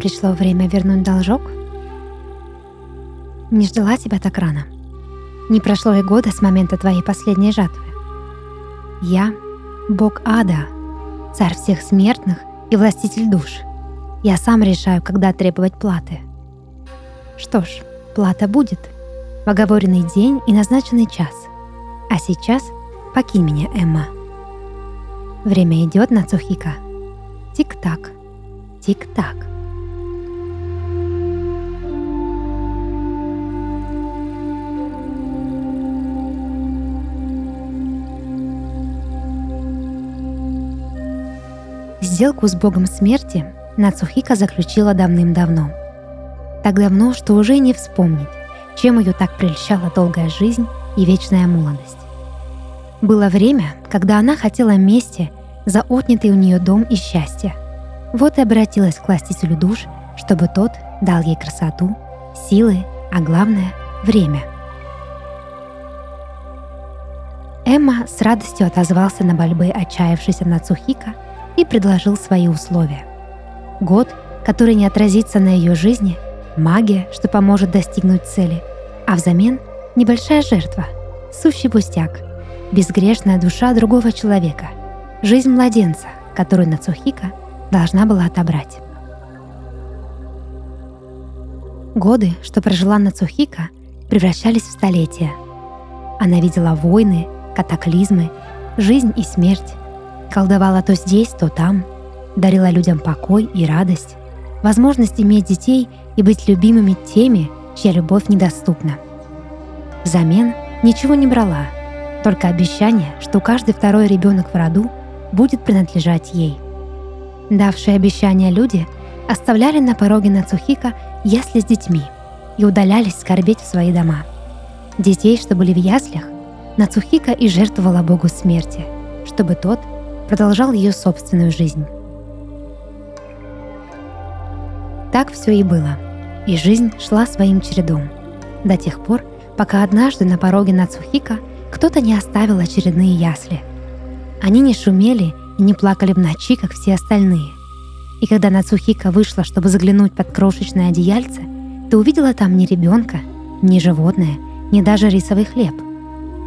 пришло время вернуть должок? Не ждала тебя так рано. Не прошло и года с момента твоей последней жатвы. Я — Бог Ада, царь всех смертных и властитель душ. Я сам решаю, когда требовать платы. Что ж, плата будет. В оговоренный день и назначенный час. А сейчас покинь меня, Эмма. Время идет, Нацухика. Тик-так, тик-так. Сделку с богом смерти Нацухика заключила давным-давно. Так давно, что уже не вспомнить, чем ее так прельщала долгая жизнь и вечная молодость. Было время, когда она хотела мести за отнятый у нее дом и счастье. Вот и обратилась к властителю душ, чтобы тот дал ей красоту, силы, а главное — время. Эмма с радостью отозвался на мольбы отчаявшейся Нацухика и предложил свои условия. Год, который не отразится на ее жизни, магия, что поможет достигнуть цели, а взамен небольшая жертва, сущий пустяк, безгрешная душа другого человека, жизнь младенца, которую Нацухика должна была отобрать. Годы, что прожила Нацухика, превращались в столетия. Она видела войны, катаклизмы, жизнь и смерть, колдовала то здесь, то там, дарила людям покой и радость, возможность иметь детей и быть любимыми теми, чья любовь недоступна. Взамен ничего не брала, только обещание, что каждый второй ребенок в роду будет принадлежать ей. Давшие обещания люди оставляли на пороге Нацухика ясли с детьми и удалялись скорбеть в свои дома. Детей, что были в яслях, Нацухика и жертвовала Богу смерти, чтобы тот продолжал ее собственную жизнь. Так все и было, и жизнь шла своим чередом, до тех пор, пока однажды на пороге Нацухика кто-то не оставил очередные ясли. Они не шумели и не плакали в ночи, как все остальные. И когда Нацухика вышла, чтобы заглянуть под крошечное одеяльце, то увидела там ни ребенка, ни животное, ни даже рисовый хлеб.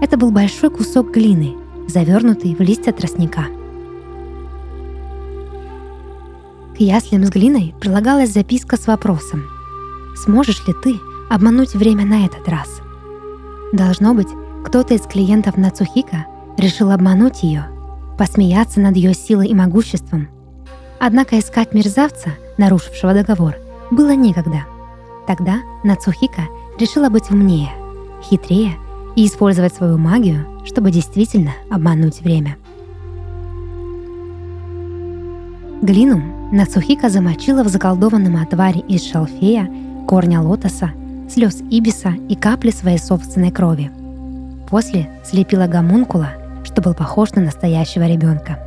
Это был большой кусок глины, завернутый в листья тростника. Яслям с глиной прилагалась записка с вопросом «Сможешь ли ты обмануть время на этот раз?» Должно быть, кто-то из клиентов Нацухика решил обмануть ее, посмеяться над ее силой и могуществом. Однако искать мерзавца, нарушившего договор, было некогда. Тогда Нацухика решила быть умнее, хитрее и использовать свою магию, чтобы действительно обмануть время. Глину Нацухика замочила в заколдованном отваре из шалфея, корня лотоса, слез ибиса и капли своей собственной крови – После слепила гомункула, что был похож на настоящего ребенка.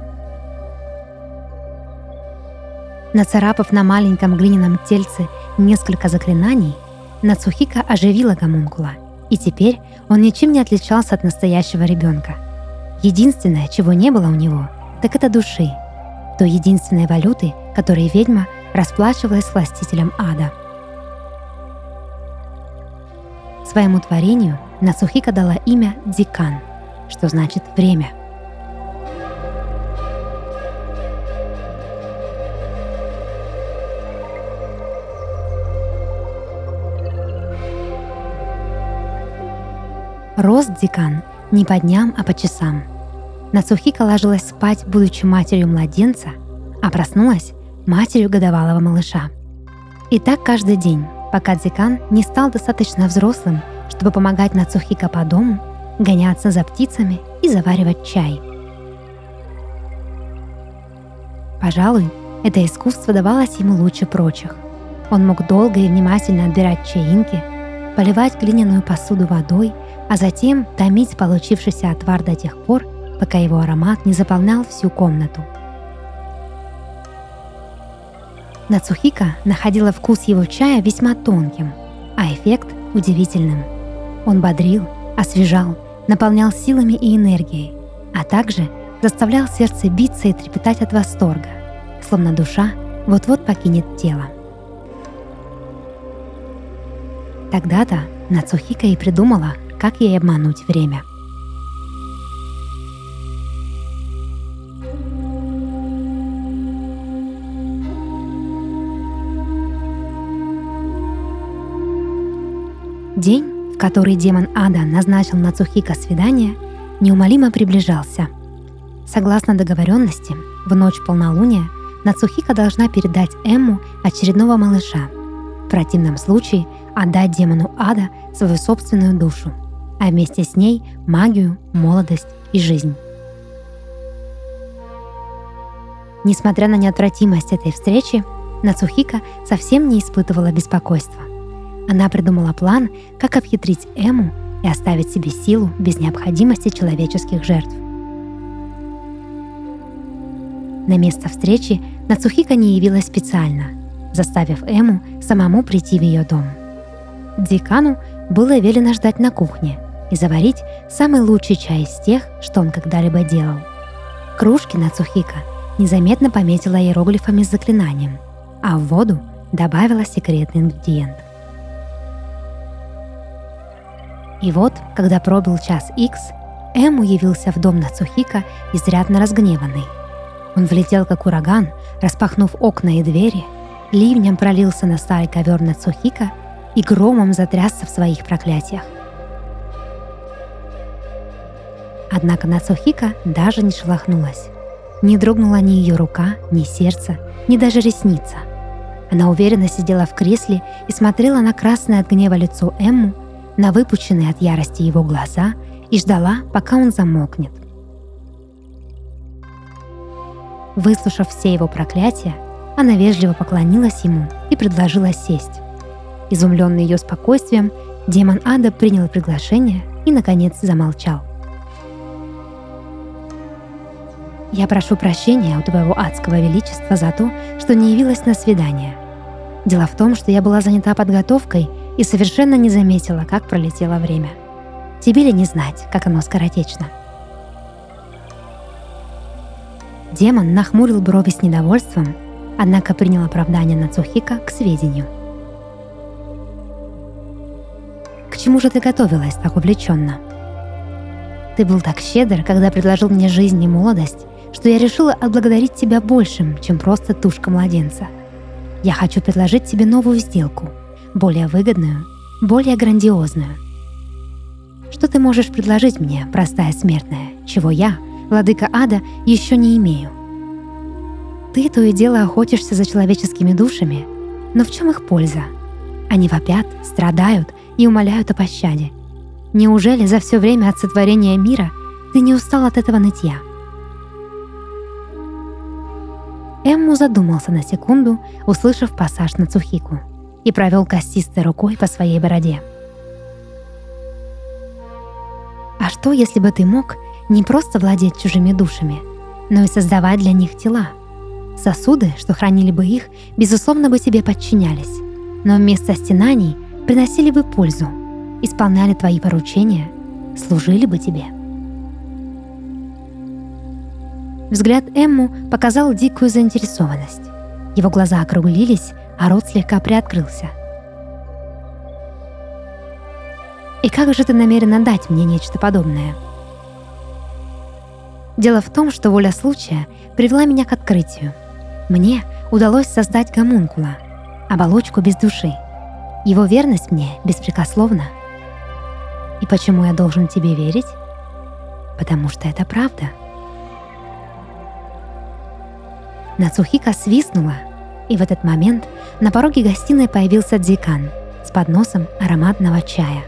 Нацарапав на маленьком глиняном тельце несколько заклинаний, Нацухика оживила гомункула, и теперь он ничем не отличался от настоящего ребенка. Единственное, чего не было у него, так это души, той единственной валюты, которой ведьма расплачивалась с властителем ада. Своему творению Нацухика дала имя Дикан, что значит «время». Рос Дикан не по дням, а по часам. Нацухика ложилась спать, будучи матерью младенца, а проснулась матерью годовалого малыша. И так каждый день, пока Дикан не стал достаточно взрослым – чтобы помогать Нацухика по дому, гоняться за птицами и заваривать чай. Пожалуй, это искусство давалось ему лучше прочих. Он мог долго и внимательно отбирать чаинки, поливать глиняную посуду водой, а затем томить получившийся отвар до тех пор, пока его аромат не заполнял всю комнату. Нацухика находила вкус его чая весьма тонким, а эффект – удивительным. Он бодрил, освежал, наполнял силами и энергией, а также заставлял сердце биться и трепетать от восторга, словно душа вот-вот покинет тело. Тогда-то Нацухика и придумала, как ей обмануть время – День, в который демон Ада назначил Нацухика свидание, неумолимо приближался. Согласно договоренности, в ночь полнолуния Нацухика должна передать Эмму очередного малыша. В противном случае отдать демону ада свою собственную душу, а вместе с ней магию, молодость и жизнь. Несмотря на неотвратимость этой встречи, Нацухика совсем не испытывала беспокойства. Она придумала план, как обхитрить Эму и оставить себе силу без необходимости человеческих жертв. На место встречи Нацухика не явилась специально, заставив Эму самому прийти в ее дом. Дикану было велено ждать на кухне и заварить самый лучший чай из тех, что он когда-либо делал. Кружки Нацухика незаметно пометила иероглифами с заклинанием, а в воду добавила секретный ингредиент. И вот, когда пробил час Икс, Эму явился в дом Нацухика изрядно разгневанный. Он влетел как ураган, распахнув окна и двери, ливнем пролился на старый ковер Нацухика и громом затрясся в своих проклятиях. Однако Нацухика даже не шелохнулась. Не дрогнула ни ее рука, ни сердце, ни даже ресница. Она уверенно сидела в кресле и смотрела на красное от гнева лицо Эмму, на выпученные от ярости его глаза и ждала, пока он замокнет. Выслушав все его проклятия, она вежливо поклонилась ему и предложила сесть. Изумленный ее спокойствием, демон ада принял приглашение и, наконец, замолчал. «Я прошу прощения у твоего адского величества за то, что не явилась на свидание. Дело в том, что я была занята подготовкой и совершенно не заметила, как пролетело время. Тебе ли не знать, как оно скоротечно?» Демон нахмурил брови с недовольством, однако принял оправдание Нацухика к сведению. «К чему же ты готовилась так увлеченно?» «Ты был так щедр, когда предложил мне жизнь и молодость, что я решила отблагодарить тебя большим, чем просто тушка младенца. Я хочу предложить тебе новую сделку — более выгодную, более грандиозную. Что ты можешь предложить мне, простая смертная, чего я, владыка ада, еще не имею? Ты то и дело охотишься за человеческими душами, но в чем их польза? Они вопят, страдают и умоляют о пощаде. Неужели за все время от сотворения мира ты не устал от этого нытья? Эмму задумался на секунду, услышав пассаж на Цухику — и провел костистой рукой по своей бороде. А что, если бы ты мог не просто владеть чужими душами, но и создавать для них тела? Сосуды, что хранили бы их, безусловно бы тебе подчинялись, но вместо стенаний приносили бы пользу, исполняли твои поручения, служили бы тебе. Взгляд Эмму показал дикую заинтересованность. Его глаза округлились, а рот слегка приоткрылся. «И как же ты намерена дать мне нечто подобное?» Дело в том, что воля случая привела меня к открытию. Мне удалось создать гомункула, оболочку без души. Его верность мне беспрекословна. И почему я должен тебе верить? Потому что это правда. Нацухика свистнула, и в этот момент на пороге гостиной появился декан с подносом ароматного чая.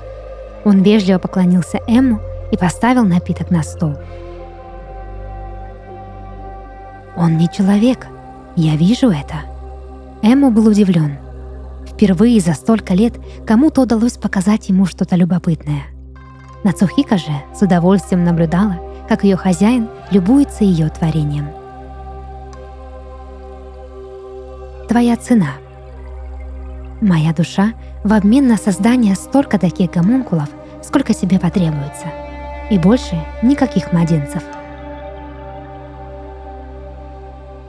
Он вежливо поклонился Эмму и поставил напиток на стол. «Он не человек, я вижу это». Эмму был удивлен. Впервые за столько лет кому-то удалось показать ему что-то любопытное. Нацухика же с удовольствием наблюдала, как ее хозяин любуется ее творением – твоя цена. Моя душа в обмен на создание столько таких гомункулов, сколько тебе потребуется. И больше никаких младенцев.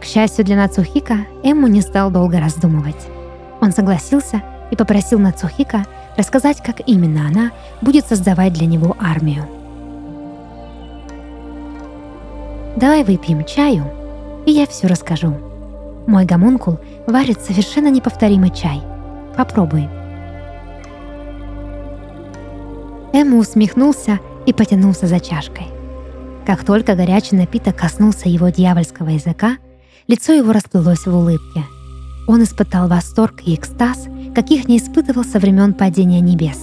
К счастью для Нацухика, Эмму не стал долго раздумывать. Он согласился и попросил Нацухика рассказать, как именно она будет создавать для него армию. «Давай выпьем чаю, и я все расскажу. Мой гомункул варит совершенно неповторимый чай. Попробуй». Эмма усмехнулся и потянулся за чашкой. Как только горячий напиток коснулся его дьявольского языка, лицо его расплылось в улыбке. Он испытал восторг и экстаз, каких не испытывал со времен падения небес.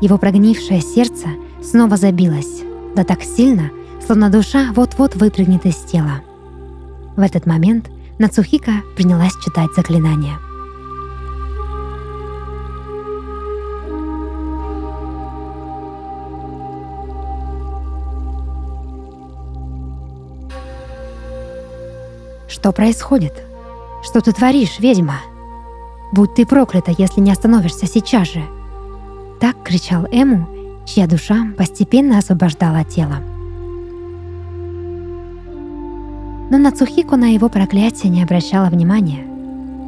Его прогнившее сердце снова забилось, да так сильно, словно душа вот-вот выпрыгнет из тела. В этот момент Нацухика принялась читать заклинание – Что происходит? Что ты творишь, ведьма? Будь ты проклята, если не остановишься сейчас же. Так кричал Эму, чья душа постепенно освобождала тело. Но Нацухико на его проклятие не обращала внимания.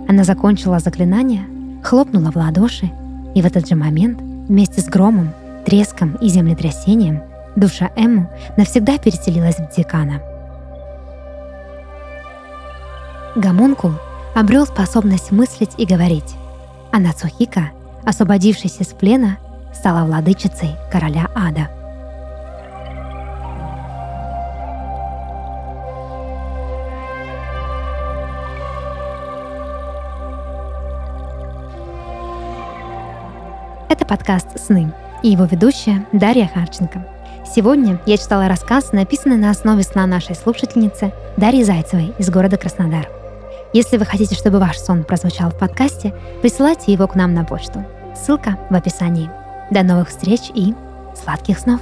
Она закончила заклинание, хлопнула в ладоши, и в этот же момент вместе с громом, треском и землетрясением душа Эму навсегда переселилась в декана — Гомункул обрел способность мыслить и говорить, а Нацухика, освободившись из плена, стала владычицей короля ада. Подкаст «Сны» и его ведущая Дарья Харченко. Сегодня я читала рассказ, написанный на основе сна нашей слушательницы Дарьи Зайцевой из города Краснодар – если вы хотите, чтобы ваш сон прозвучал в подкасте, присылайте его к нам на почту. Ссылка в описании. До новых встреч и сладких снов!